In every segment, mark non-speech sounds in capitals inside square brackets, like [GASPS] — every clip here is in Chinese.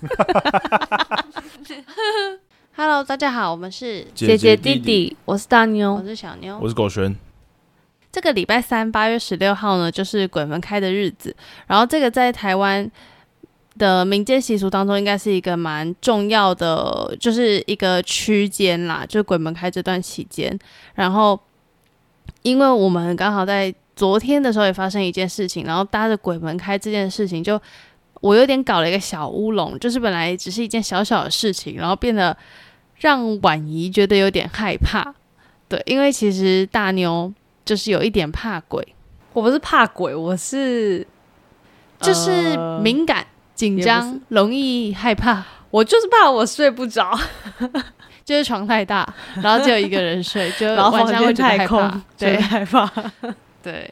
[LAUGHS] Hello，大家好，我们是姐姐弟弟，我是大妞我妞。是小妞我。是狗璇。这个礼拜三，八月十六号呢，就是鬼门开的日子。然后这个在台湾的民间习俗当中，应该是一个蛮重要的，就是一个区间啦，就是鬼门开这段期间。然后，因为我们刚好在昨天的时候也发生一件事情，然后搭着鬼门开这件事情就，我有点搞了一个小乌龙，就是本来只是一件小小的事情，然后变得让婉仪觉得有点害怕。对，因为其实大妞就是有一点怕鬼，我不是怕鬼，我是就是呃敏感、紧张，容易害怕，我就是怕我睡不着，[LAUGHS] 就是床太大，然后只有一个人睡，[LAUGHS] 就然后晚上会太空，。对害怕。对，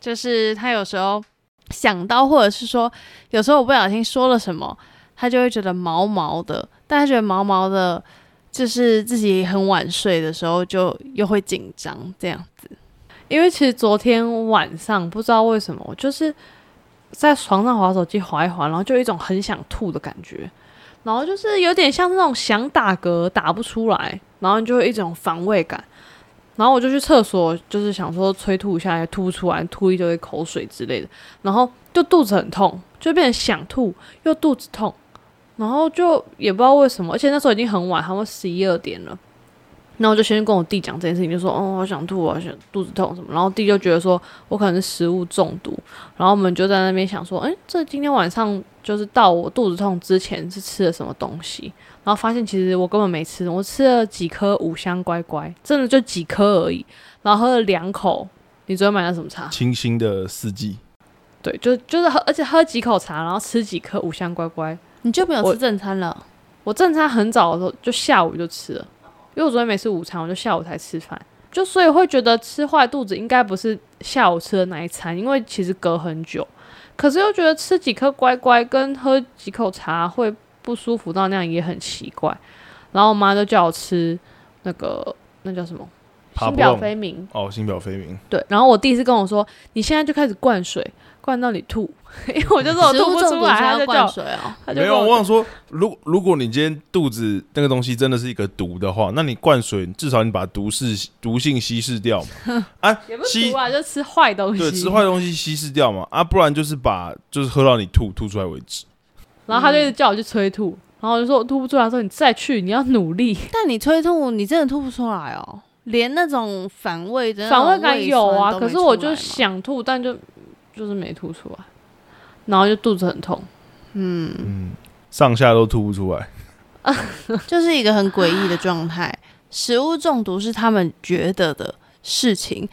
就是他有时候想到，或者是说有时候我不小心说了什么，他就会觉得毛毛的，但他觉得毛毛的，就是自己很晚睡的时候，就又会紧张这样子。因为其实昨天晚上不知道为什么，我就是在床上划手机划一划，然后就有一种很想吐的感觉，然后就是有点像那种想打嗝打不出来，然后就会一种反胃感。然后我就去厕所，就是想说催吐一下，也吐不出来，吐一堆口水之类的，然后就肚子很痛，就变成想吐又肚子痛，然后就也不知道为什么，而且那时候已经很晚，他们十一二点了。然后我就先跟我弟讲这件事情，就说哦，我想吐，我想肚子痛什么。然后弟就觉得说我可能是食物中毒，然后我们就在那边想说，哎，这今天晚上就是到我肚子痛之前是吃了什么东西？然后发现其实我根本没吃，我吃了几颗五香乖乖，真的就几颗而已。然后喝了两口，你昨天买了什么茶？清新的四季，对，就就是喝，而且喝几口茶，然后吃几颗五香乖乖。你就没有吃正餐了？我正餐很早的时候，就下午就吃了，因为我昨天没吃午餐，我就下午才吃饭，就所以会觉得吃坏肚子应该不是下午吃的那一餐，因为其实隔很久，可是又觉得吃几颗乖乖跟喝几口茶会不舒服到那样也很奇怪，然后我妈就叫我吃那个那叫什么？心表飞鸣，哦，心表飞鸣，对，然后我弟是跟我说，你现在就开始灌水，灌到你吐，[LAUGHS] 因为我就说我吐不出来，他就灌水哦。没有，他就跟我想说，如如果你今天肚子那个东西真的是一个毒的话，那你灌水至少你把毒是毒性稀释掉嘛，[LAUGHS] 啊，也不是毒啊，就吃坏东西。对，吃坏东西稀释掉嘛，啊，不然就是把就是喝到你吐吐出来为止。然后他就一直叫我去催吐，然后我就说我吐不出来，说你再去，你要努力。但你催吐，你真的吐不出来哦，连那种反胃的反胃感有啊，可是我就想吐，但就就是没吐出来，然后就肚子很痛。嗯，嗯，上下都吐不出来。[LAUGHS] 就是一个很诡异的状态。食物中毒是他们觉得的事情，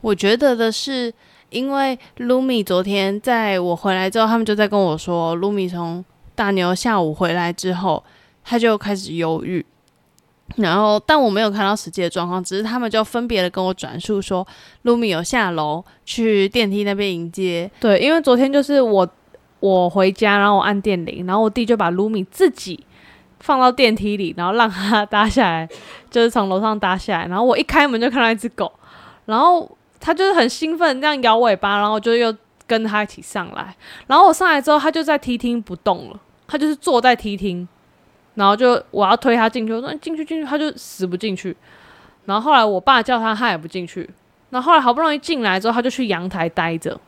我觉得的是，因为 Lumi 昨天在我回来之后，他们就在跟我说，Lumi 从大牛下午回来之后，他就开始忧郁。然后，但我没有看到实际的状况，只是他们就分别的跟我转述说，Lumi 有下楼去电梯那边迎接，对，因为昨天就是我我回家，然后我按电铃，然后我弟就把卢米自己放到电梯里，然后让他搭下来，就是从楼上搭下来，然后我一开门就看到一只狗，然后他就是很兴奋这样摇尾巴，然后就又跟他一起上来，然后我上来之后，他就在梯厅不动了，他就是坐在梯厅，然后就我要推他进去，我说你进去进去，他就死不进去，然后后来我爸叫他，他也不进去，然后后来好不容易进来之后，他就去阳台待着。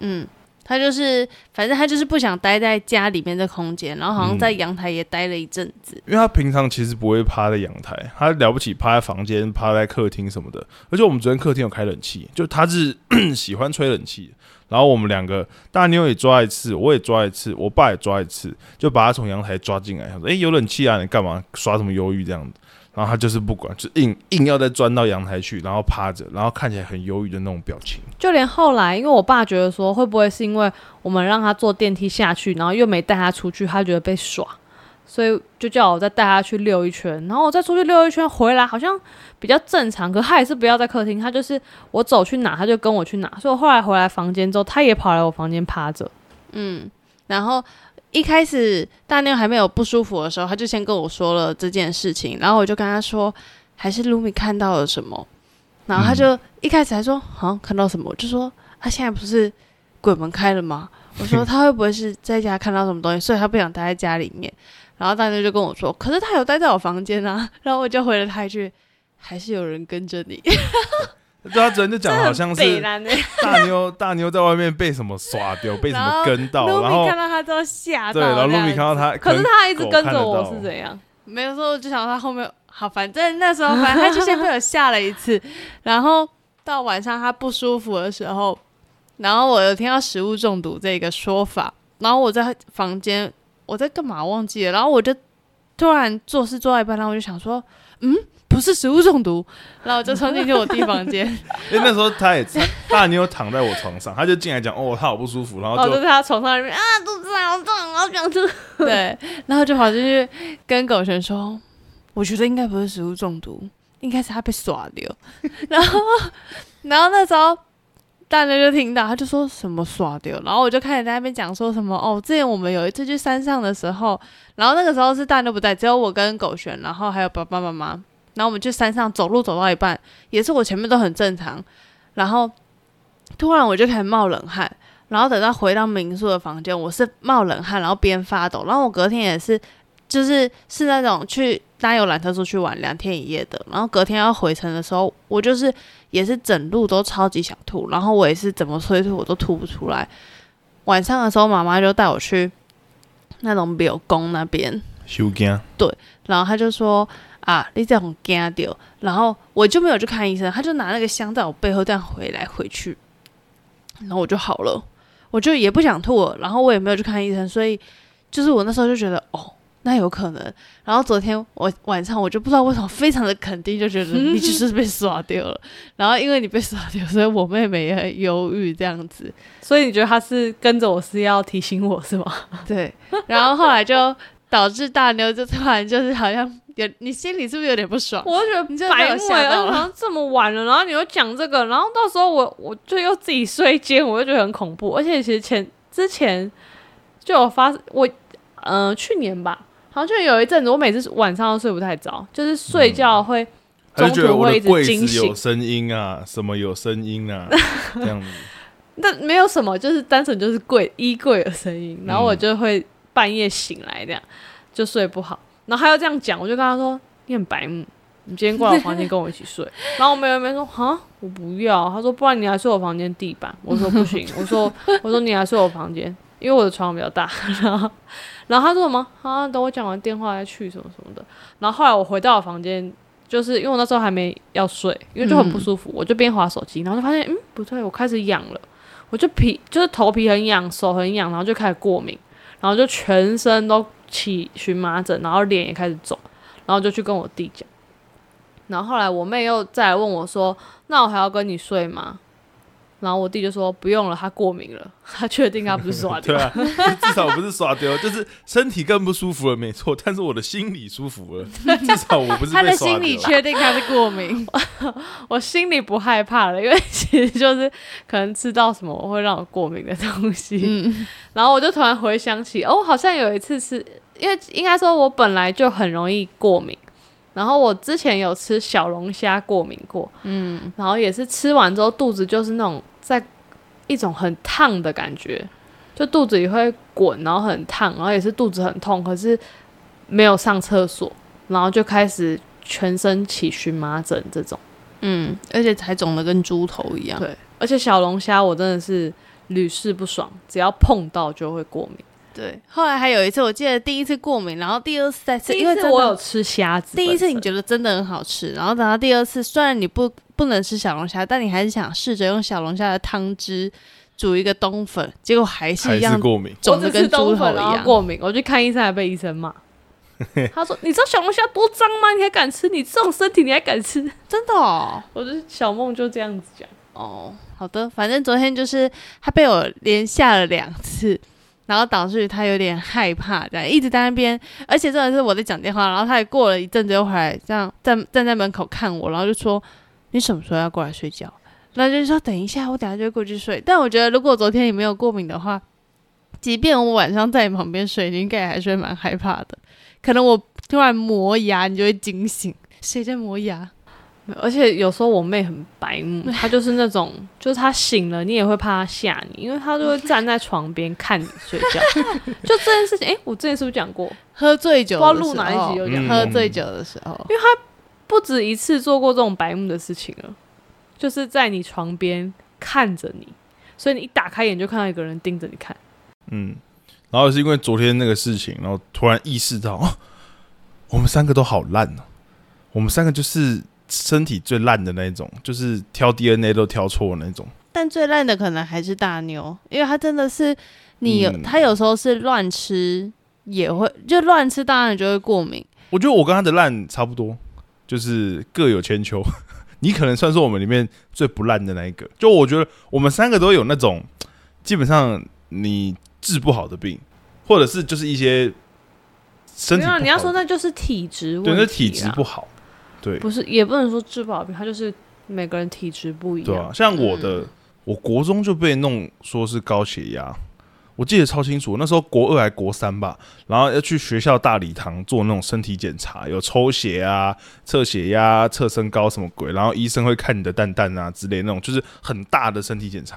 嗯，他就是，反正他就是不想待在家里面的空间，然后好像在阳台也待了一阵子。因为他平常其实不会趴在阳台，他了不起趴在房间、趴在客厅什么的。而且我们昨天客厅有开冷气，就他是 [CLEARS THROAT] 喜欢吹冷气的。然后我们两个大妞也抓一次，我也抓一次，我爸也抓一次，就把他从阳台抓进来。他说：“哎、有冷气啊，你干嘛耍什么忧郁这样子？”然后他就是不管，就硬硬要再钻到阳台去，然后趴着，然后看起来很忧郁的那种表情。就连后来，因为我爸觉得说，会不会是因为我们让他坐电梯下去，然后又没带他出去，他觉得被耍，所以就叫我再带他去溜一圈，然后我再出去溜一圈回来，好像比较正常。可他也是不要在客厅，他就是我走去哪，他就跟我去哪。所以我后来回来房间之后，他也跑来我房间趴着。嗯，然后一开始大妞还没有不舒服的时候，他就先跟我说了这件事情，然后我就跟他说，还是卢米看到了什么，然后他就一开始还说，好、像看到什么，我就说他现在不是鬼门开了吗？我说 [LAUGHS] 他会不会是在家看到什么东西，所以他不想待在家里面。然后大妞就跟我说，可是他有待在我房间啊。然后我就回了他一句，还是有人跟着你。[LAUGHS] 对他昨天就讲好像是 [LAUGHS] 大妞大妞在外面被什么耍丢，被什么跟到，然后看到他之后吓到，对，然后露米看到他，可是他一直跟着我是怎样？[LAUGHS] 没有说我就想到他后面好，反正那时候反正他就先被我吓了一次，然后到晚上他不舒服的时候，然后我有听到食物中毒这个说法，然后我在房间我在干嘛忘记了，然后我就突然做事做到一半，然后我就想说，嗯，不是食物中毒，然后我就冲进去我弟房间，[LAUGHS] 因为那时候他也他大妞躺在我床上，他就进来讲哦，他好不舒服，然后就在他床上里面啊，肚子好痛，好想吐。[LAUGHS] 对，然后就跑进去跟狗熊说，我觉得应该不是食物中毒，应该是他被耍流，然后然后那时候。大家就听到，他就说什么耍丢，然后我就开始在那边讲说什么哦，之前我们有一次去山上的时候，然后那个时候是大家都不在，只有我跟狗璇，然后还有爸爸妈妈，然后我们去山上走路走到一半，也是我前面都很正常，然后突然我就开始冒冷汗，然后等到回到民宿的房间，我是冒冷汗，然后边发抖，然后我隔天也是，就是是那种去搭游览车出去玩两天一夜的，然后隔天要回程的时候，我就是也是整路都超级想吐，然后我也是怎么催吐我都吐不出来。晚上的时候，妈妈就带我去那种庙宫那边，修惊，然后他就说啊，你这种惊掉，然后我就没有去看医生，他就拿那个香在我背后这样回来回去，然后我就好了，我就也不想吐了，然后我也没有去看医生，所以就是我那时候就觉得哦，那有可能。然后昨天我晚上我就不知道为什么非常的肯定，就觉得你就 [LAUGHS] 是被耍掉了。然后因为你被耍掉，所以我妹妹也很忧郁这样子。所以你觉得她是跟着我是要提醒我是吗？[LAUGHS] 对，然后后来就导致大妞就突然就是好像有你心里是不是有点不爽？我就觉得你真的被我白目欸，吓到了好像这么晚了，然后你又讲这个，然后到时候我我就又自己睡间，我就觉得很恐怖。而且其实前之前就有发我呃去年吧，好像就有一阵子，我每次晚上都睡不太着，就是睡觉会中途会一直惊醒子有声音啊，什么有声音啊，[LAUGHS] 这样子。但没有什么，就是单纯就是柜衣柜的声音，然后我就会半夜醒来，这样就睡不好。然后他又这样讲，我就跟他说：“你很白目，你今天过来我房间跟我一起睡。[LAUGHS] ”然后我妹妹说：“哈，我不要。”他说：“不然你来睡我房间地板。”我说：“不行。”我说：“我说你来睡我房间，因为我的床比较大。[LAUGHS] ”然后，然后他说什么？啊，等我讲完电话再去什么什么的。然后后来我回到我房间。就是因为我那时候还没要睡，因为就很不舒服，我就边划手机，然后就发现，嗯，不对，我开始痒了，我就皮就是头皮很痒，手很痒，然后就开始过敏，然后就全身都起荨麻疹，然后脸也开始肿，然后就去跟我弟讲，然后后来我妹又再来问我说，那我还要跟你睡吗？然后我弟就说不用了，他过敏了，[LAUGHS] 他确定他不是耍 [LAUGHS] 丢。对啊，至少不是耍丢，[LAUGHS] 就是身体更不舒服了，没错。但是我的心理舒服了，至少我不是他的心里。确定他是过敏，我心里不害怕了，因为其实就是可能吃到什么会让我过敏的东西。嗯，然后我就突然回想起，哦，好像有一次是因为应该说我本来就很容易过敏，然后我之前有吃小龙虾过敏过，嗯，然后也是吃完之后肚子就是那种在一种很烫的感觉，就肚子里会滚，然后很烫，然后也是肚子很痛，可是没有上厕所，然后就开始全身起荨麻疹这种。嗯，而且还肿的跟猪头一样。对，而且小龙虾我真的是屡试不爽，只要碰到就会过敏。对，后来还有一次，我记得第一次过敏，然后第二次再吃，第一因为真的次我有吃虾子，第一次你觉得真的很好吃，然后等到第二次，虽然你不不能吃小龙虾，但你还是想试着用小龙虾的汤汁煮一个冬粉，结果还是一样是过敏，肿的我只吃跟猪头冬粉然后一样。过敏，我去看医生还被医生骂。[LAUGHS] 他说：“你知道小龙虾多脏吗？你还敢吃？你这种身体你还敢吃 [LAUGHS] 真的哦，？”我就小梦就这样子讲。哦，好的，反正昨天就是他被我连吓了两次，然后导致于他有点害怕，这样一直在那边，而且真的是我在讲电话，然后他也过了一阵子又回来，这样站站在门口看我，然后就说：“你什么时候要过来睡觉？”然后就说：“等一下，我等下就过去睡。”但我觉得如果昨天你没有过敏的话，即便我晚上在你旁边睡，你应该也还是会蛮害怕的。可能我突然磨牙，你就会惊醒。[LAUGHS] 谁在磨牙？而且有时候我妹很白目，她就是那种，[LAUGHS] 就是她醒了，你也会怕她吓你，因为她就会站在床边看你睡觉。[LAUGHS] 就这件事情，诶，我之前是不是讲过？喝醉酒不知道录哪一集有讲嗯喝醉酒的时候，因为她不止一次做过这种白目的事情了，就是在你床边看着你，所以你一打开眼就看到一个人盯着你看。嗯，然后是因为昨天那个事情，然后突然意识到，哦，我们三个都好烂哦、我们三个就是身体最烂的那一种，就是挑 DNA 都挑错的那种。但最烂的可能还是大妞，因为她真的是你有，嗯她有时候是乱吃也会，就乱吃当然就会过敏。我觉得我跟他的烂差不多，就是各有千秋。[LAUGHS] 你可能算是我们里面最不烂的那一个。就我觉得我们三个都有那种基本上你治不好的病，或者是就是一些身没有啊，体你要说那就是体质问题对，啦，那体质不好，对不是，也不能说治不好病，它就是每个人体质不一样。对啊，像我嗯的，我国中就被弄说是高血压，我记得超清楚，那时候国二还国三吧，然后要去学校大礼堂做那种身体检查，有抽血啊、测血压、测身高什么鬼，然后医生会看你的蛋蛋啊之类那种，就是很大的身体检查。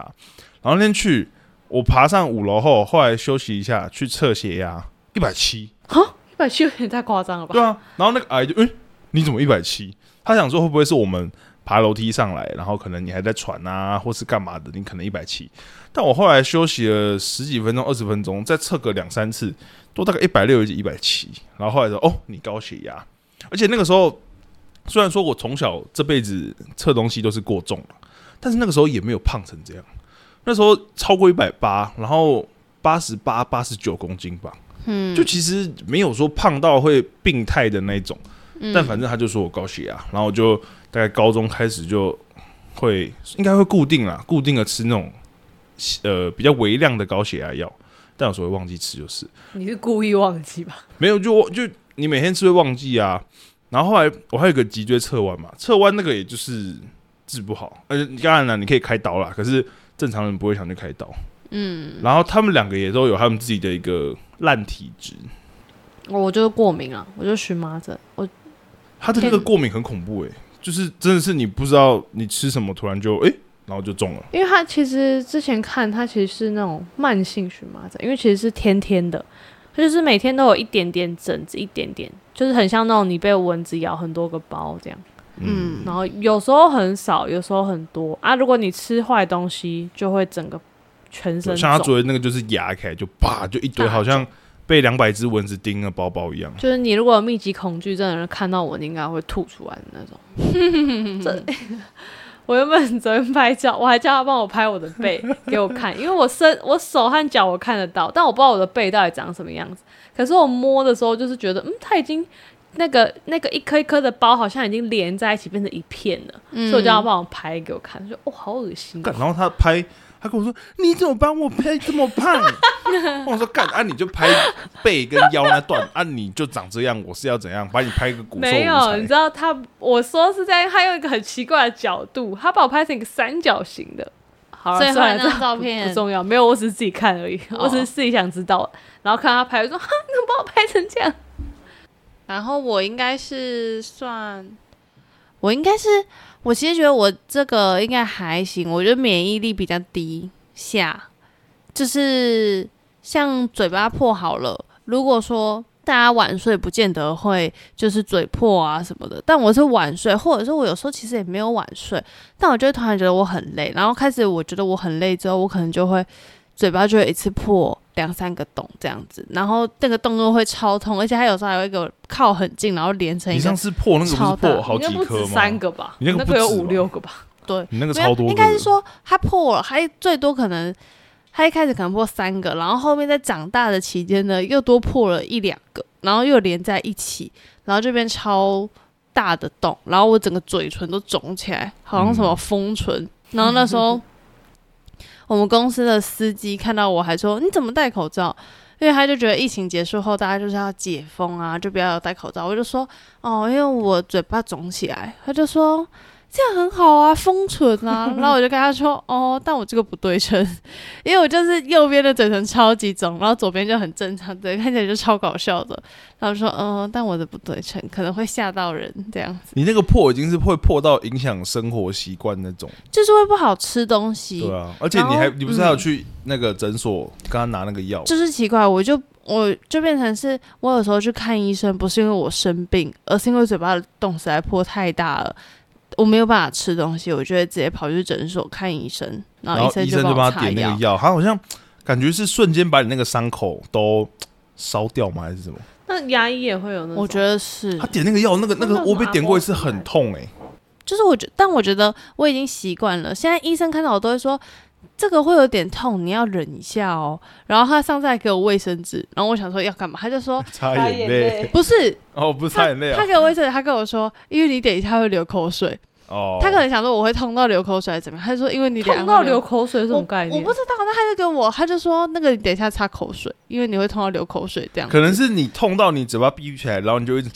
然后那天去，我爬上五楼后，后来休息一下去测血压，一百七，一百七有点太夸张了吧？对啊，然后那个阿姨就，诶、你怎么一百七？他想说会不会是我们爬楼梯上来，然后可能你还在喘啊，或是干嘛的，你可能一百七。但我后来休息了十几分钟、二十分钟，再测个两三次，都大概一百六、一百七。然后后来说，哦，你高血压。而且那个时候，虽然说我从小这辈子测东西都是过重了，但是那个时候也没有胖成这样。那时候超过一百八，然后八十八、八十九公斤吧。嗯，就其实没有说胖到会病态的那一种，嗯但反正他就说我高血压，然后我就大概高中开始就会应该会固定啦，固定的吃那种呃比较微量的高血压药，但有时候会忘记吃，就是你是故意忘记吧？没有就就你每天吃会忘记啊。然后后来我还有个脊椎侧弯嘛，侧弯那个也就是治不好，而且当然了，你可以开刀啦，可是正常人不会想去开刀。嗯，然后他们两个也都有他们自己的一个烂体质，我就是过敏啊，我就荨麻疹，我他的那个过敏很恐怖诶、就是真的是你不知道你吃什么，突然就诶、然后就中了。因为它其实之前看它其实是那种慢性荨麻疹，因为其实是天天的，它就是每天都有一点点疹子，一点点，就是很像那种你被蚊子咬很多个包这样。嗯然后有时候很少，有时候很多啊。如果你吃坏东西，就会整个全身对像他肿昨天那个就是牙开就啪就一堆，好像被两百只蚊子叮了包包一样。就是你如果有密集恐惧症的人看到我，你应该会吐出来的那种。[LAUGHS] 这 [LAUGHS] 我原本昨天拍照，我还叫他帮我拍我的背给我看，因为我身我手和脚我看得到，但我不知道我的背到底长什么样子。可是我摸的时候，就是觉得，嗯，它已经那个那个一颗一颗的包好像已经连在一起变成一片了，嗯所以我叫他帮我拍给我看，说哦，好恶心、干，然后他拍，他跟我说：“你怎么帮我拍这么胖？” [LAUGHS] 我说：“干啊，你就拍背跟腰那段啊，你就长这样，我是要怎样把你拍个骨瘦没有，你？知道他我说是在他用一个很奇怪的角度，他把我拍成一个三角形的。好了，所以后算了，来那张这照片不重要，没有，我只是自己看而已，哦我只是自己想知道。然后看他拍，我说哈，你怎么把我拍成这样？然后我应该是算，我应该是，我其实觉得我这个应该还行，我觉得免疫力比较低下，就是像嘴巴破好了，如果说大家晚睡，不见得会就是嘴破啊什么的，但我是晚睡，或者是我有时候其实也没有晚睡，但我就突然觉得我很累，然后开始我觉得我很累之后，我可能就会嘴巴就会一次破两三个洞这样子，然后那个洞又会超痛，而且它有时候还会给我靠很近，然后连成一个你上次破那个不超大是破好应该不止几颗吗？三个吧？你那个不有五六个吧？对，你那个超多个，应该是说它破了，还最多可能它一开始可能破三个，然后后面在长大的期间呢，又多破了一两个，然后又连在一起，然后这边超大的洞，然后我整个嘴唇都肿起来，好像什么封唇。然后那时候我们公司的司机看到我还说：“你怎么戴口罩？”因为他就觉得疫情结束后大家就是要解封啊，就不要戴口罩。我就说：“哦，因为我嘴巴肿起来。”他就说。这样很好啊，丰唇啊。[LAUGHS] 然后我就跟他说，哦，但我这个不对称，[LAUGHS] 因为我就是右边的嘴唇超级肿，然后左边就很正常，对，看起来就超搞笑的。然后说，嗯、但我的不对称可能会吓到人，这样子你那个破已经是会破到影响生活习惯那种，就是会不好吃东西。对啊，而且你还你不是还有嗯去那个诊所跟他拿那个药？就是奇怪，我就我就变成是我有时候去看医生，不是因为我生病，而是因为嘴巴的洞实在破太大了，我没有办法吃东西，我就会直接跑去诊所看医生，然然后医生就帮他点那个。药，他好像感觉是瞬间把你那个伤口都烧掉吗？还是什么？那牙医也会有那种，我觉得是他，点那个药，那个那个我被点过一次，很痛哎、就是我觉，但我觉得我已经习惯了。现在医生看到我都会说。这个会有点痛，你要忍一下哦。然后他上次还给我卫生纸，然后我想说要干嘛，他就说擦眼泪不是，[LAUGHS] 哦，不是擦眼泪他啊，给我卫生纸，他跟我说，因为你等一下会流口水，哦，他可能想说我会痛到流口水还是怎么样，他就说因为你等下痛到会流口水是什我么概念？我不知道，那他就跟我，他就说那个你等一下擦口水，因为你会痛到流口水这样子。可能是你痛到你嘴巴闭不起来，然后你就一直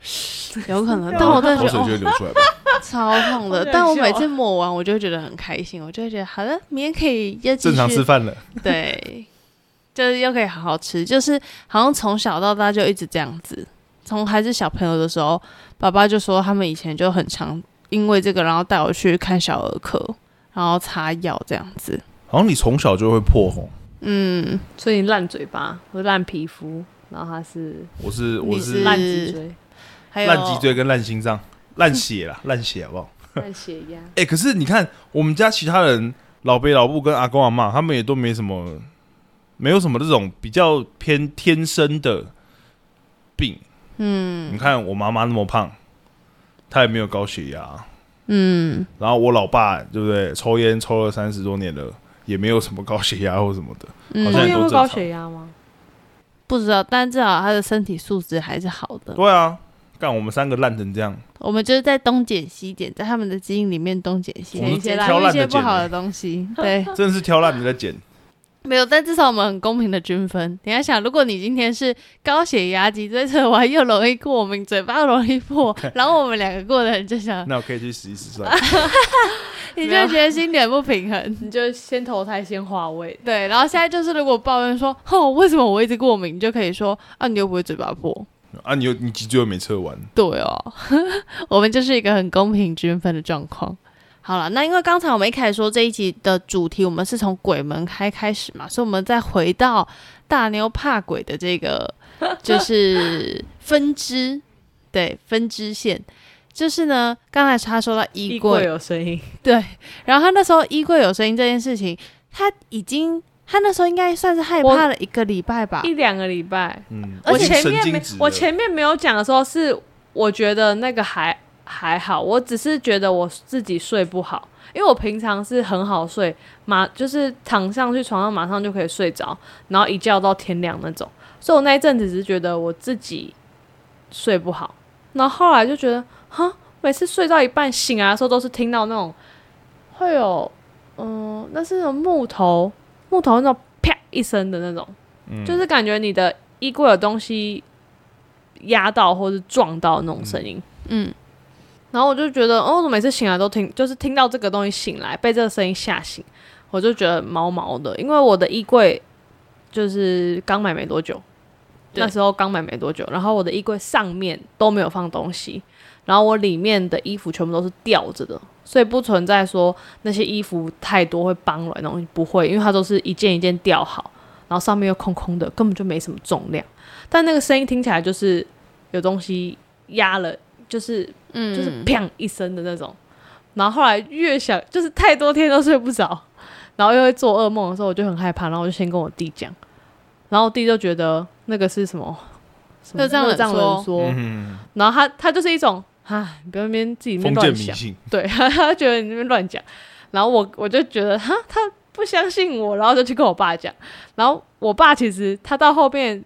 [LAUGHS] 有可能，[LAUGHS] 但我真的口水就觉得哦会流出来吧。[LAUGHS] 超痛的。但我每次抹完，我就会觉得很开心，我就会觉得好的，明天可以又继正常吃续饭了，对，就是又可以好好吃，就是好像从小到大就一直这样子。从还是小朋友的时候，爸爸就说他们以前就很常因为这个，然后带我去看小儿科，然后擦药这样子。好像你从小就会破红。嗯，所以你烂嘴巴和烂皮肤，然后他是我是我是是烂脊椎、还有烂脊椎跟烂心脏、烂血啦，烂血好不好？烂血压。[LAUGHS] 哎、可是你看我们家其他人，老伯、老布跟阿公阿妈，他们也都没什么，没有什么这种比较偏天生的病。嗯你看我妈妈那么胖，她也没有高血压。嗯，然后我老爸对不对？抽烟抽了三十多年了，也没有什么高血压或什么的。嗯好像也抽烟会高都正常血压吗？不知道，但至少他的身体素质还是好的。对啊，干我们三个烂成这样，我们就是在东捡西捡，在他们的基因里面东捡西捡，一些不烂的捡欸好的东西。对，[LAUGHS] 真的是挑烂的在捡。没有，但至少我们很公平的均分。你要想，如果你今天是高血压、脊椎侧弯，又容易过敏，嘴巴容易破，[LAUGHS] 然后我们两个过得很正常，那我可以去试一试算了。[LAUGHS] 你就觉得心里不平衡。[LAUGHS] 你就先投胎先化位，对，然后现在就是，如果抱怨说，哦，为什么我一直过敏，你就可以说，啊，你又不会嘴巴破。啊，你又你脊椎又没测完，对哦，我们就是一个很公平均分的状况。好了，那因为刚才我们一开始说这一集的主题，我们是从鬼门开开始嘛，所以我们再回到大妞怕鬼的这个 [LAUGHS] 就是分支，对分支线，就是呢，刚才他说到衣衣柜柜有声音，对，然后他那时候衣柜有声音这件事情，他已经他那时候应该算是害怕了一个礼拜吧，一两个礼拜。嗯，我前面没我前面没有讲的时候是，我觉得那个还还好，我只是觉得我自己睡不好，因为我平常是很好睡，马就是躺上去床上马上就可以睡着，然后一觉到天亮那种，所以我那一阵子只是觉得我自己睡不好，然后后来就觉得，哈，每次睡到一半醒来的时候都是听到那种会有，嗯、那是那种木头木头那种啪一声的那种。嗯就是感觉你的衣柜有东西压到或是撞到那种声音。嗯然后我就觉得，哦，我每次醒来都听，就是听到这个东西醒来，被这个声音吓醒，我就觉得毛毛的。因为我的衣柜就是刚买没多久，那时候刚买没多久，然后我的衣柜上面都没有放东西，然后我里面的衣服全部都是吊着的，所以不存在说那些衣服太多会帮软的东西，不会，因为它都是一件一件吊好，然后上面又空空的，根本就没什么重量。但那个声音听起来就是有东西压了，就是嗯，就是砰一声的那种。然后后来越想，就是太多天都睡不着，然后又会做噩梦的时候，我就很害怕，然后我就先跟我弟讲，然后我弟就觉得那个是什么什么热胀冷胀冷缩，嗯，然后他他就是一种啊，你不要在那边自己那边乱想，对，[LAUGHS] 他觉得你那边乱讲，然后我我就觉得哈，他不相信我，然后就去跟我爸讲，然后我爸其实他到后面，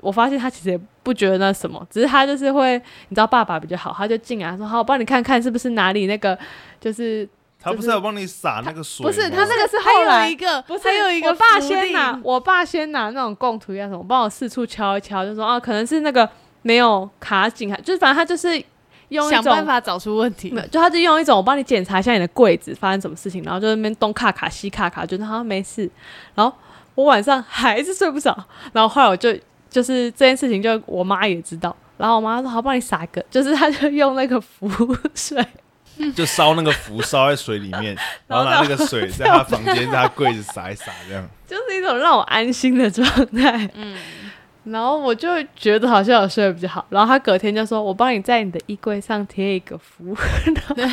我发现他其实也不觉得那什么，只是他就是会，你知道爸爸比较好，他就进来说好，我帮你看看是不是哪里那个就是他不是要帮你洒那个水吗？不是他那个是还有后来一个，不是还有一个我爸先拿，[LAUGHS] 我爸先拿那种供图一样什么，帮我四处敲一敲，就说啊，可能是那个没有卡紧，就是反正他就是用想办法找出问题没。有，就他就用一种我帮你检查一下你的柜子发生什么事情，然后就那边东卡卡西卡卡，觉得好像没事。然后我晚上还是睡不着，然后后来我就就是这件事情，就我妈也知道，然后我妈说好，帮你撒个，就是她就用那个符水，[LAUGHS] 就烧那个符烧在水里面，然后拿那个水在她房间、在他柜子撒一撒，这样。就是一种让我安心的状态。嗯，[LAUGHS] 然后我就觉得好像我睡得比较好，然后她隔天就说我帮你在你的衣柜上贴一个符，[LAUGHS] 对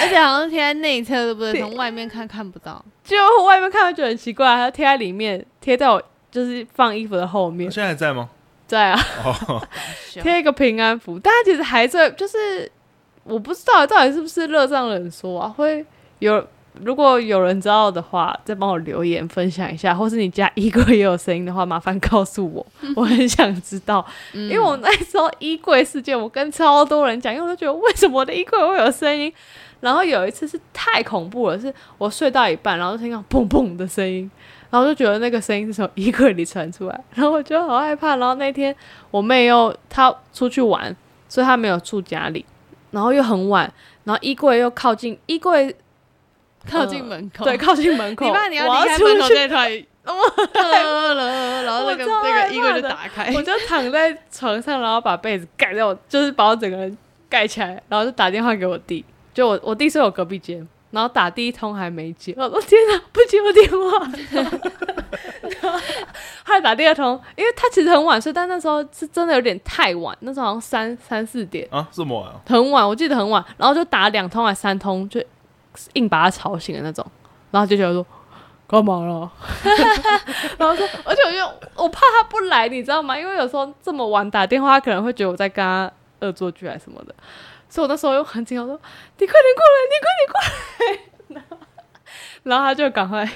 而且好像贴在内侧，对不对？从外面看看不到。就外面看会觉得很奇怪，他贴在里面，贴在我就是放衣服的后面。他，现在还在吗？在啊。哦，贴一个平安符，但他其实还在，就是我不知道到底是不是热胀冷缩啊，会有如果有人知道的话，再帮我留言分享一下，或是你家衣柜也有声音的话，麻烦告诉我，[LAUGHS] 我很想知道，嗯。因为我那时候衣柜事件，我跟超多人讲，因为我就觉得为什么我的衣柜会有声音，然后有一次是太恐怖了，是我睡到一半，然后就听到砰砰的声音。然后就觉得那个声音是从衣柜里传出来，然后我觉得好害怕。然后那天我妹又她出去玩，所以她没有住家里，然后又很晚，然后衣柜又靠近衣柜，靠近门口，对，靠近门口。你怕你要离开门口那团，然后那个那害个衣柜就打开，我就躺在床上，然后把被子盖在我，就是把我整个人盖起来，然后就打电话给我弟，就我我弟睡我隔壁间，然后打第一通还没接，我说天哪，不接我电话。[LAUGHS] 然后后来打第二通，因为他其实很晚睡，但那时候是真的有点太晚，那时候好像三三四点，啊，这么晚啊？很晚，我记得很晚，然后就打两通还三通，就硬把他吵醒的那种，然后就觉得说干嘛了，[LAUGHS] 然后说，而且我就我怕他不来，你知道吗？因为有时候这么晚打电话，他可能会觉得我在跟他恶作剧还是什么的，所以我那时候又很紧张，我说你快点过来，你快点过来，[LAUGHS] 然后他就赶快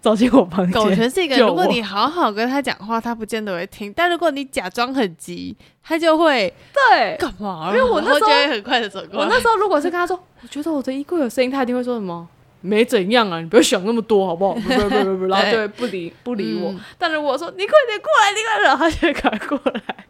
走进我房狗间，全是一个，如果你好好跟他讲话，他不见得会听；但如果你假装很急，他就会对。干嘛？因为我那时候会很快的走过来。我那时候如果是跟他说，我觉得我的衣柜有声音，他一定会说什么？没怎样啊，你不要想那么多，好不好？[LAUGHS] 不不不不不，然后就会不理不理我。嗯但如果我说你快点过来，你快点，然后他就会赶过来。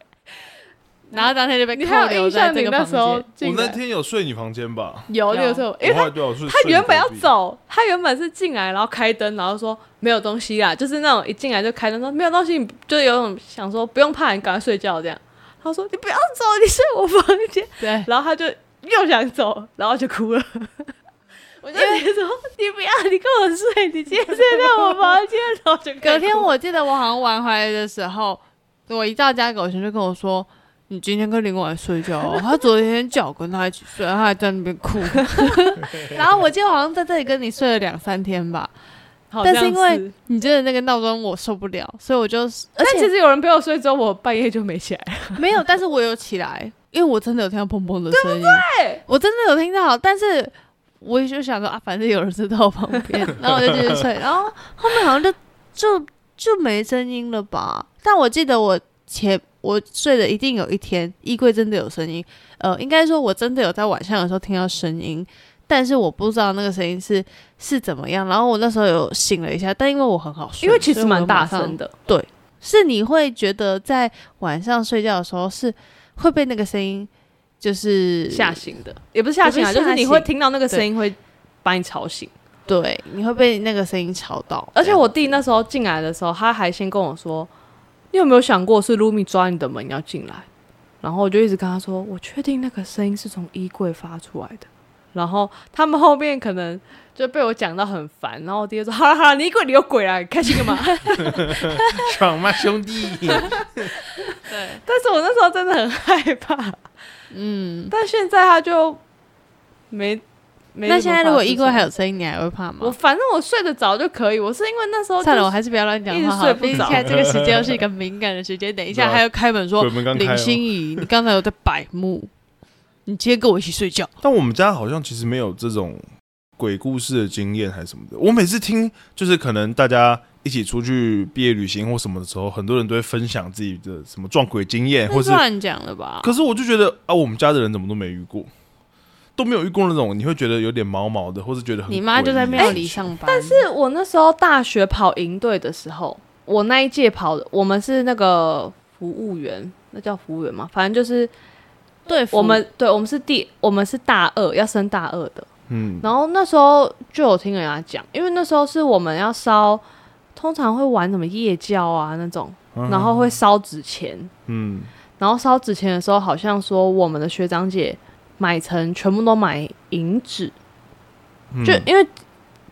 然后当天就被你还扣留有印象？在这个房你那时候间。我那来天有睡你房间吧？有那个时候，因为他我后来对我睡，他原本要你隔壁，走，他原本是进来然后开灯，然后说没有东西啦，就是那种一进来就开灯说没有东西，你就有种想说不用怕，你赶快睡觉这样。他说你不要走，你睡我房间。[LAUGHS] 对，然后他就又想走，然后就哭了。[LAUGHS] 我就觉得 [LAUGHS] 说你不要，你跟我睡，你今天睡在我房间，然后就隔天我记得我好像玩回来的时候，我一到家，狗熊就跟我说：“你今天跟林婉睡觉、哦，[LAUGHS] 他昨天叫我跟他一起睡，他还在那边哭。[LAUGHS] 然后我记得我好像在这里跟你睡了两三天吧，好但是因为你真的那个闹钟我受不了，所以我就而但其实有人陪我睡之后，我半夜就没起来。[LAUGHS] 没有，但是我有起来，因为我真的有听到砰砰的声音，对我真的有听到，但是我也就想说啊，反正有人在我旁边，然后我就继续睡，然后后面好像就就就没声音了吧？但我记得我前我睡的一定有一天衣柜真的有声音，呃，应该说我真的有在晚上的时候听到声音。但是我不知道那个声音是是怎么样，然后我那时候有醒了一下，但因为我很好睡，因为其实蛮大声的，对是你会觉得在晚上睡觉的时候是会被那个声音就是吓醒的，也不是吓醒啊，就是是你会听到那个声音会把你吵醒。对，你会被那个声音吵到。而且我弟那时候进来的时候，他还先跟我说：“你有没有想过是卢米抓你的门要进来？”然后我就一直跟他说：“我确定那个声音是从衣柜发出来的。”然后他们后面可能就被我讲到很烦，然后我爹说：“好了好了，你衣柜里有鬼啊，你开心干嘛？”爽吗，兄弟？对，[LAUGHS] 但是我那时候真的很害怕，嗯，但现在他就没没。那现在如果衣柜还有，声音，你还会怕吗？我反正我睡得着就可以。我是因为那时候算了，我还是不要乱讲一直话好不着毕竟现在这个时间又是一个 [LAUGHS] 敏感的时间，等一下还要开门说鬼门刚开林哦心怡，你刚才有在摆幕，你今天跟我一起睡觉。但我们家好像其实没有这种鬼故事的经验还是什么的。我每次听，就是可能大家一起出去毕业旅行或什么的时候，很多人都会分享自己的什么撞鬼经验，或是乱讲了吧？可是我就觉得啊，我们家的人怎么都没遇过，都没有遇过那种你会觉得有点毛毛的，或是觉得很你妈就在庙里上班，但是我那时候大学跑营队的时候，我那一届跑的，我们是那个服务员，那叫服务员嘛？反正就是对我们对我们是第我们是大二要升大二的，嗯，然后那时候就有听人家讲，因为那时候是我们要烧，通常会玩什么夜教啊那种，然后会烧纸钱，嗯。然后烧纸钱的时候，好像说我们的学长姐买成全部都买银纸，嗯。就因为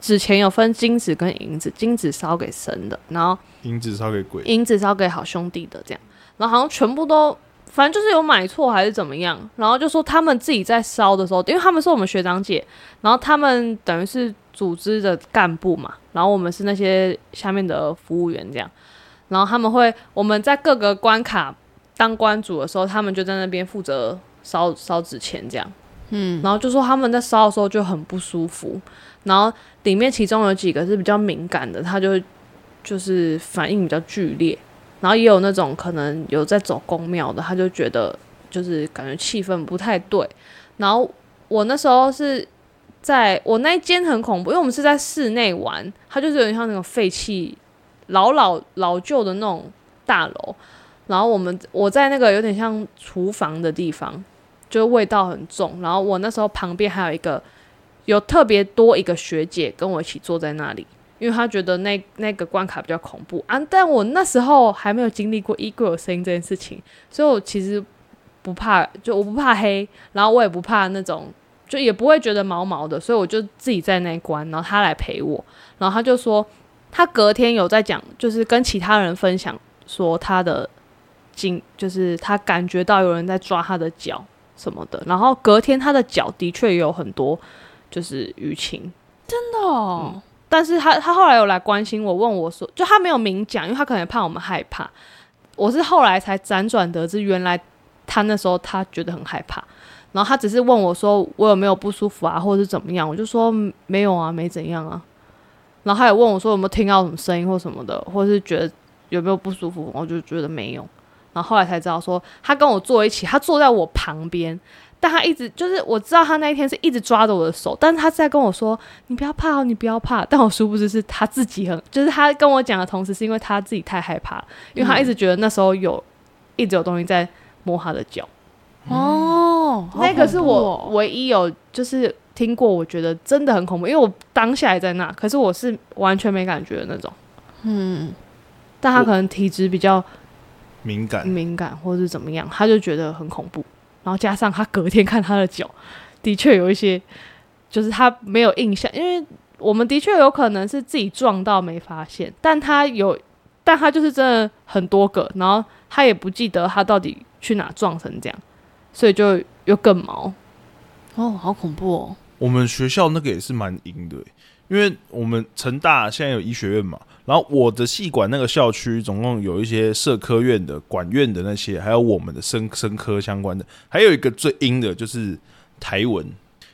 纸钱有分金纸跟银纸，金纸烧给神的，然后银子烧给鬼，银纸烧给好兄弟的这样，然后好像全部都。反正就是有买错还是怎么样，然后就说他们自己在烧的时候，因为他们是我们学长姐，然后他们等于是组织的干部嘛，然后我们是那些下面的服务员这样，然后他们会我们在各个关卡当关主的时候，他们就在那边负责烧烧纸钱这样，嗯，然后就说他们在烧的时候就很不舒服，然后里面其中有几个是比较敏感的，他就就是反应比较剧烈，然后也有那种可能有在走公庙的，他就觉得就是感觉气氛不太对，然后我那时候是在我那一间很恐怖，因为我们是在室内玩，它就是有点像那种废弃老老老旧的那种大楼，然后我们我在那个有点像厨房的地方，就味道很重。然后我那时候旁边还有一个有特别多一个学姐跟我一起坐在那里，因为她觉得那那个关卡比较恐怖啊。但我那时候还没有经历过衣柜有声音这件事情，所以我其实不怕，就我不怕黑，然后我也不怕那种。就也不会觉得毛毛的，所以我就自己在那关，然后他来陪我，然后他就说他隔天有在讲，就是跟其他人分享说他的经，就是他感觉到有人在抓他的脚什么的，然后隔天他的脚的确有很多就是淤青，真的哦，但是他他后来有来关心我，问我说，就他没有明讲，因为他可能怕我们害怕，我是后来才辗转得知，原来他那时候他觉得很害怕。然后他只是问我说我有没有不舒服啊，或者是怎么样，我就说没有啊，没怎样啊。然后他也问我说有没有听到什么声音或什么的，或者是觉得有没有不舒服，我就觉得没有。然后后来才知道说他跟我坐一起，他坐在我旁边，但他一直就是我知道他那一天是一直抓着我的手，但是他在跟我说你不要怕哦，你不要怕。但我殊不知是他自己很，就是他跟我讲的同时，是因为他自己太害怕了，因为他一直觉得那时候有一直有东西在摸他的脚。哦，那个是我哦唯一有就是听过，我觉得真的很恐怖，因为我当下也在那，可是我是完全没感觉的那种。嗯，但他可能体质比较敏感，敏感，或是怎么样，他就觉得很恐怖。然后加上他隔天看他的脚，的确有一些，就是他没有印象，因为我们的确有可能是自己撞到没发现，但他有，但他就是真的很多个，然后他也不记得他到底去哪撞成这样，所以就又更毛。哦，好恐怖哦，我们学校那个也是蛮阴的欸、因为我们成大现在有医学院嘛，然后我的系管那个校区总共有一些社科院的、管院的那些，还有我们的生生科相关的，还有一个最阴的就是台文，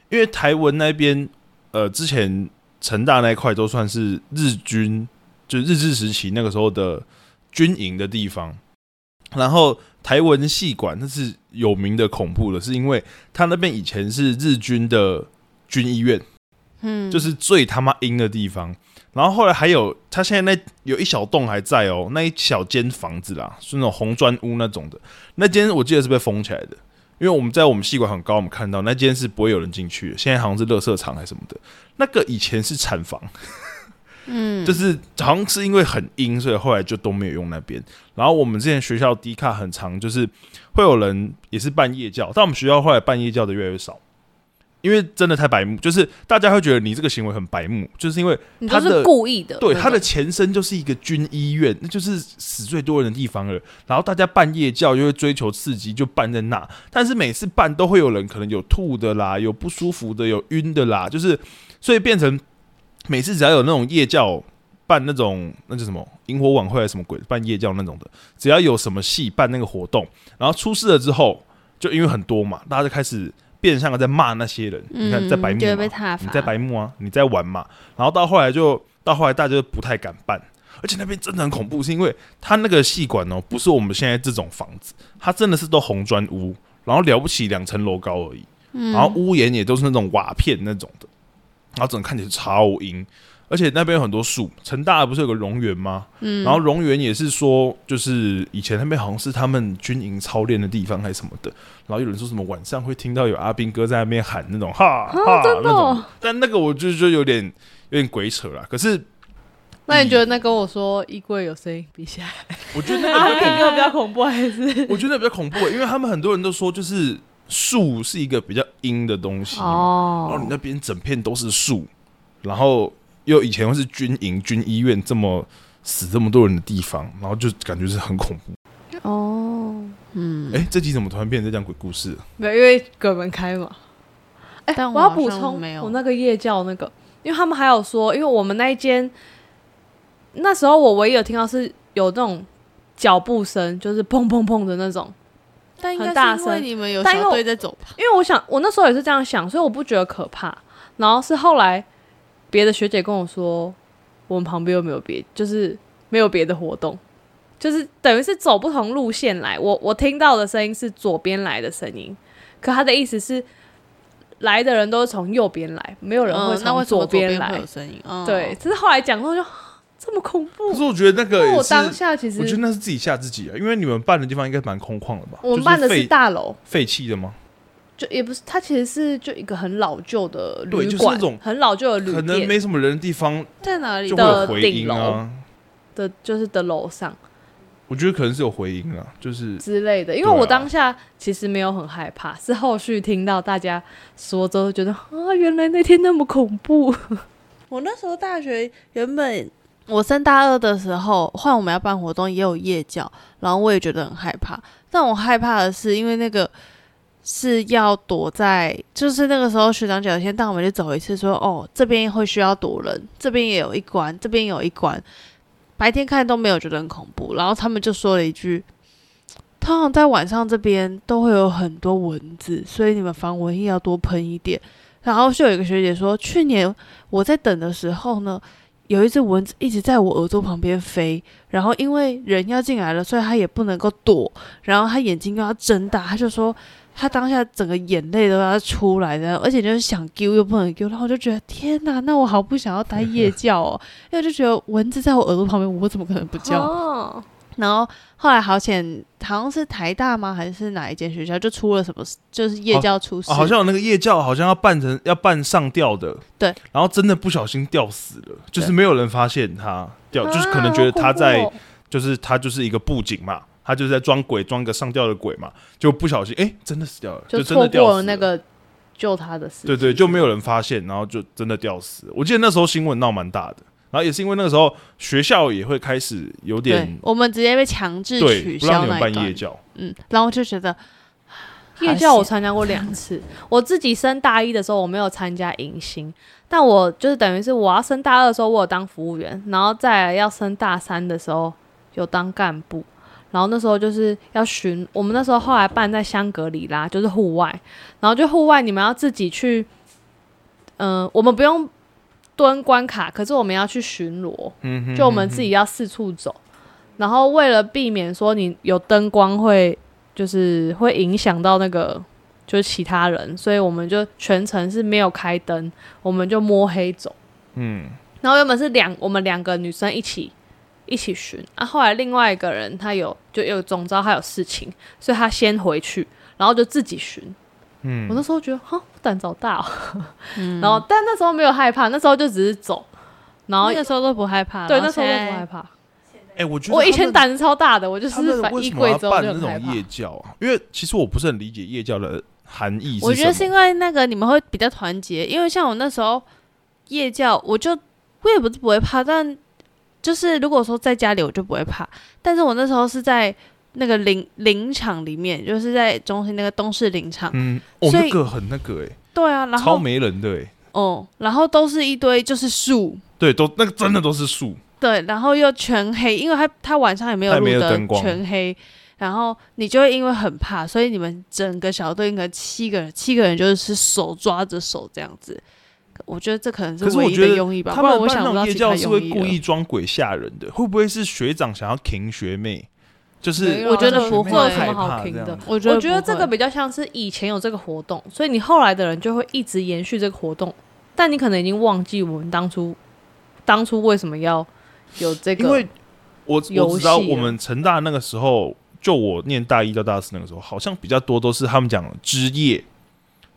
因为台文那边呃之前成大那块都算是日军，就日治时期那个时候的军营的地方，然后台文系管那是有名的恐怖的，是因为他那边以前是日军的军医院，嗯，就是最他妈阴的地方。然后后来还有，他现在那有一小栋还在哦，那一小间房子啦，是那种红砖屋那种的。那间我记得是被封起来的，因为我们在我们戏馆很高，我们看到那间是不会有人进去的。现在好像是垃圾场还是什么的，那个以前是产房，嗯，就是好像是因为很阴，所以后来就都没有用那边。然后我们之前学校低卡很长，就是会有人也是半夜叫，但我们学校后来半夜叫的越来越少，因为真的太白目，就是大家会觉得你这个行为很白目，就是因为他的是故意的，对他的前身就是一个军医院，那就是死最多人的地方了。然后大家办夜教就会追求刺激，就办在那。但是每次办都会有人可能有吐的啦，有不舒服的，有晕的啦，就是所以变成每次只要有那种夜教办那种那叫什么萤火晚会还是什么鬼办夜教那种的，只要有什么戏办那个活动，然后出事了之后，就因为很多嘛，大家就开始变相的在骂那些人。你看在白目嗯就会嘛被挞伐，你在白目啊，你在玩嘛。然后到后来就到后来大家就不太敢办，而且那边真的很恐怖，是因为它那个戏馆哦，不是我们现在这种房子，它真的是都红砖屋，然后了不起两层楼高而已，嗯然后屋檐也都是那种瓦片那种的，然后整个看起来超阴。而且那边有很多树。成大不是有个榕园吗？嗯，然后榕园也是说，就是以前那边好像是他们军营操练的地方还是什么的。然后有人说什么晚上会听到有阿兵哥在那边喊那种哈哈那种哦，但那个我就就有点有点鬼扯啦。可是那你觉得那跟我说衣柜有声音比起来，我觉得那阿个比较 [LAUGHS] 兵哥比较恐怖还是？我觉得比较恐怖，因为他们很多人都说，就是树是一个比较阴的东西哦，然后你哦，那边整片都是树，然后又以前又是军营、军医院这么死这么多人的地方，然后就感觉是很恐怖。哦，嗯，哎、这集怎么突然变成在讲鬼故事？没有，因为鬼门开嘛。哎、但我要补充，我那个夜教那个，因为他们还有说，因为我们那一间那时候我唯一有听到是有那种脚步声，就是砰砰砰的那种。但应该很大是因为声你们有小但因为队在走吧？因为我想，我那时候也是这样想，所以我不觉得可怕。然后是后来别的学姐跟我说，我们旁边又没有别，就是没有别的活动，就是等于是走不同路线来。我我听到的声音是左边来的声音，可他的意思是来的人都是从右边来，没有人会从左边来对，，只是后来讲之后就 [GASPS] 这么恐怖可。是我觉得那个我，当下其实我觉得那是自己吓自己啊，因为你们办的地方应该蛮空旷的吧？我们办的是大楼，废弃的吗？就也不是，它其实是就一个很老旧的旅馆，就是那种很老旧的旅可能没什么人的地方在哪里就？会有的顶楼啊。的，就是的楼上。我觉得可能是有回音啊，就是之类的，因为我当下其实没有很害怕，是后续听到大家说之后，觉得啊，原来那天那么恐怖。[LAUGHS] 我那时候大学原本我升大二的时候，换我们要办活动也有夜教，然后我也觉得很害怕。但我害怕的是，因为那个是要躲在，就是那个时候学长姐先带我们去走一次说哦，这边会需要躲人，这边也有一关，这边有一关。白天看都没有觉得很恐怖，然后他们就说了一句。通常在晚上这边都会有很多蚊子，所以你们防蚊液要多喷一点。然后就有一个学姐说，去年我在等的时候呢，有一只蚊子一直在我耳朵旁边飞，然后因为人要进来了，所以他也不能够躲，然后他眼睛又要睁大，他就说他当下整个眼泪都要出来的，而且就是想丢又不能丢，然后我就觉得天哪，那我好不想要待夜教哦，因为我就觉得蚊子在我耳朵旁边，我怎么可能不叫？哦，然后后来好险，好像是台大吗？还是哪一间学校就出了什么，就是夜教出事，啊好像有那个夜教，好像要扮成要扮上吊的，对，然后真的不小心吊死了，就是没有人发现他吊，就是可能觉得他啊在，就是他就是一个布景嘛，他就是在装鬼，装个上吊的鬼嘛，就不小心哎、真的死掉了，就真的错吊死了过了那个救他的事。对对，就没有人发现，然后就真的吊死。我记得那时候新闻闹蛮大的，然后也是因为那个时候学校也会开始有对点，我们直接被强制对，取不让消那一段你们办夜。教，嗯，然后我就觉得夜教我参加过两次，[LAUGHS] 我自己升大一的时候我没有参加迎新，但我就是等于是我要升大二的时候我有当服务员，然后再来要升大三的时候有当干部，然后那时候就是要巡，我们那时候后来办在香格里拉，就是户外，然后就户外你们要自己去，嗯、我们不用蹲关卡，可是我们要去巡逻，嗯哼就我们自己要四处走，然后为了避免说你有灯光会就是会影响到那个就是其他人，所以我们就全程是没有开灯，我们就摸黑走。嗯，然后原本是两我们两个女生一起一起巡啊，后来另外一个人他有就有总招他有事情，所以他先回去，然后就自己巡。嗯我那时候觉得哈胆子好大哦，嗯 [LAUGHS] 然后但那时候没有害怕，那时候就只是走，然后那时候都不害怕，对那时候都不害怕。哎、我觉得我以前胆子超大的，我就是反为什么衣柜之后那。种夜教啊？因为其实我不是很理解夜教的含义我觉得是因为那个你们会比较团结，因为像我那时候夜教，我就我也不是不会怕，但就是如果说在家里我就不会怕，但是我那时候是在那个林林场里面，就是在中心那个东市林场，嗯，哦，所以那个很那个哎、对啊，然后超没人的哎、哦，然后都是一堆就是树。对，都那个真的都是树，对，然后又全黑，因为他他晚上也没有灯，全黑，然后你就会因为很怕，所以你们整个小队应该七个人，七个人就是手抓着手这样子。我觉得这可能是唯一可是我觉得的用意吧，他不然们那种我想不到其夜教是会。故意装鬼吓人的，会不会是学长想要停学妹？就是我觉得不会有什么好听的我觉得我觉得这个比较像是以前有这个活动，所以你后来的人就会一直延续这个活动，但你可能已经忘记我们当初当初为什么要有这个？因为我我知道我们成大那个时候，就我念大一到大四那个时候，好像比较多都是他们讲之夜，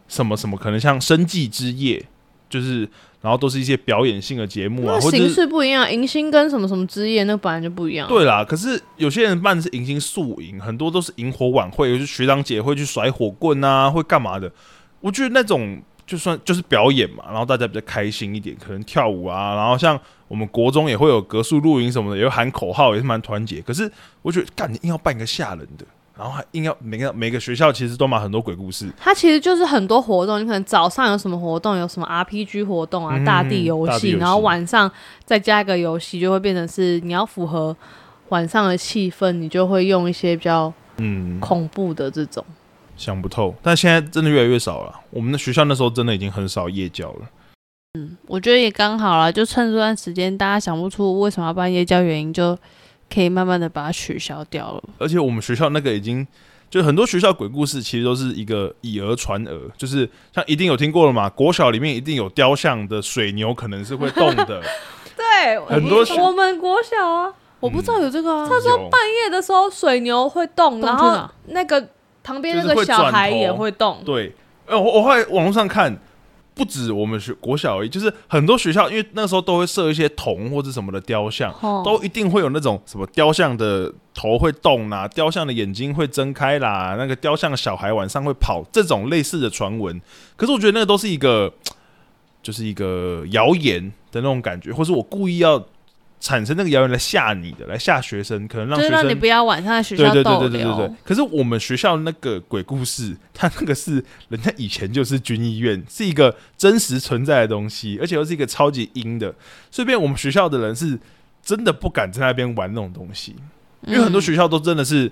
什么什么，可能像生计之夜，就是然后都是一些表演性的节目啊，形或者是式不一样，迎新跟什么什么之夜那本来就不一样。，对啦。可是有些人办的是迎新宿营，很多都是萤火晚会，就是学长姐会去甩火棍啊，会干嘛的。我觉得那种就算就是表演嘛，然后大家比较开心一点，可能跳舞啊，然后像我们国中也会有格数露营什么的，也会喊口号，也是蛮团结。可是我觉得，干你硬要办一个吓人的，然后还硬要每个每个学校其实都蛮很多鬼故事，它其实就是很多活动，你可能早上有什么活动，有什么 RPG 活动啊，嗯大地游戏，大地游戏然后晚上再加一个游戏，就会变成是你要符合晚上的气氛，你就会用一些比较嗯，恐怖的这种。想不透。但现在真的越来越少了。我们的学校那时候真的已经很少夜教了。嗯我觉得也刚好啦，就趁这段时间，大家想不出为什么要办夜教，原因就可以慢慢的把它取消掉了。而且我们学校那个已经，就很多学校鬼故事其实都是一个以讹传讹，就是像一定有听过了嘛，国小里面一定有雕像的水牛可能是会动的，对，很多我们国小啊，我不知道有这个啊，他说半夜的时候水牛会动，然后那个旁边那个小孩也会动。对，呃，我我后来网络上看，不止我们学国小而已，就是很多学校，因为那时候都会设一些铜或者什么的雕像，哦都一定会有那种什么雕像的头会动啦，雕像的眼睛会睁开啦，那个雕像的小孩晚上会跑，这种类似的传闻。可是我觉得那个都是一个，就是一个谣言的那种感觉，或是我故意要产生那个谣言来吓你的，来吓学生，可能让学生就是让你不要晚上在学对对对逗对对对对。。可是我们学校那个鬼故事，它那个是人家以前就是军医院，是一个真实存在的东西，而且又是一个超级阴的，所以变我们学校的人是真的不敢在那边玩那种东西，因为很多嗯学校都真的是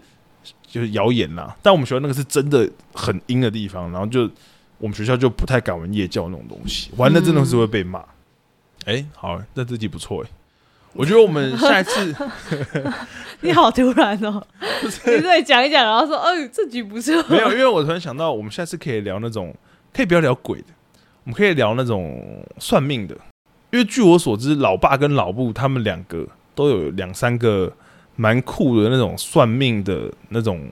就是谣言啦，但我们学校那个是真的很阴的地方，然后就我们学校就不太敢玩夜教那种东西，玩的真的是会被骂。哎、好，那这集不错哎、我觉得我们下一次 [LAUGHS] 你好突然哦！你再讲一讲，然后说，哎，这局不错。没有，因为我突然想到，我们下次可以聊那种，可以不要聊鬼的，我们可以聊那种算命的。因为据我所知，老爸跟老布他们两个都有两三个蛮酷的那种算命的那种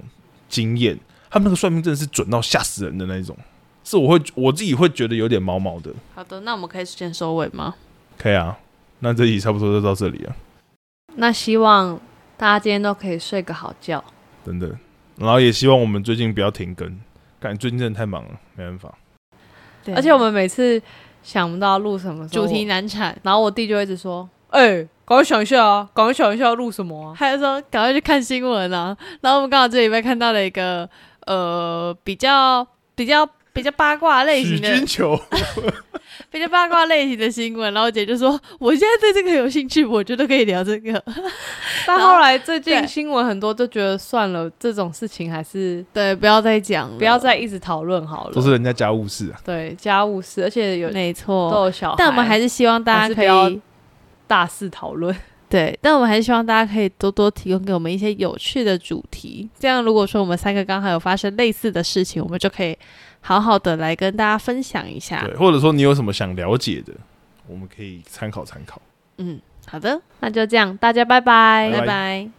经验，他们那个算命真的是准到吓死人的那种，是我会我自己会觉得有点毛毛的。好的，那我们可以先收尾吗？可以啊，那这集差不多就到这里了，那希望大家今天都可以睡个好觉。真的。然后也希望我们最近不要停更，感觉最近真的太忙了，没办法。对而且我们每次想不到录什么主题，难产，然后我弟就会一直说：“哎、赶快想一下啊，赶快想一下要录什么啊。[LAUGHS] 还有说赶快去看新闻啊。[LAUGHS] 然后我们刚好这礼拜看到了一个呃比较比较比较八卦类型的君球，[LAUGHS] 比较八卦类型的新闻，然后我姐就说我现在对这个有兴趣，我觉得可以聊这个。[LAUGHS] ”但后来最近新闻很多，就觉得算了，这种事情还是对，不要再讲，不要再一直讨论好了。都是人家家务事啊。对家务事，而且有没都错。有小孩，但我们还是希望大家可以大肆讨论。[LAUGHS] 对，但我们还是希望大家可以多多提供给我们一些有趣的主题。这样，如果说我们三个刚好有发生类似的事情，我们就可以好好的来跟大家分享一下。对，或者说你有什么想了解的，我们可以参考参考。嗯，好的，那就这样，大家拜拜拜拜拜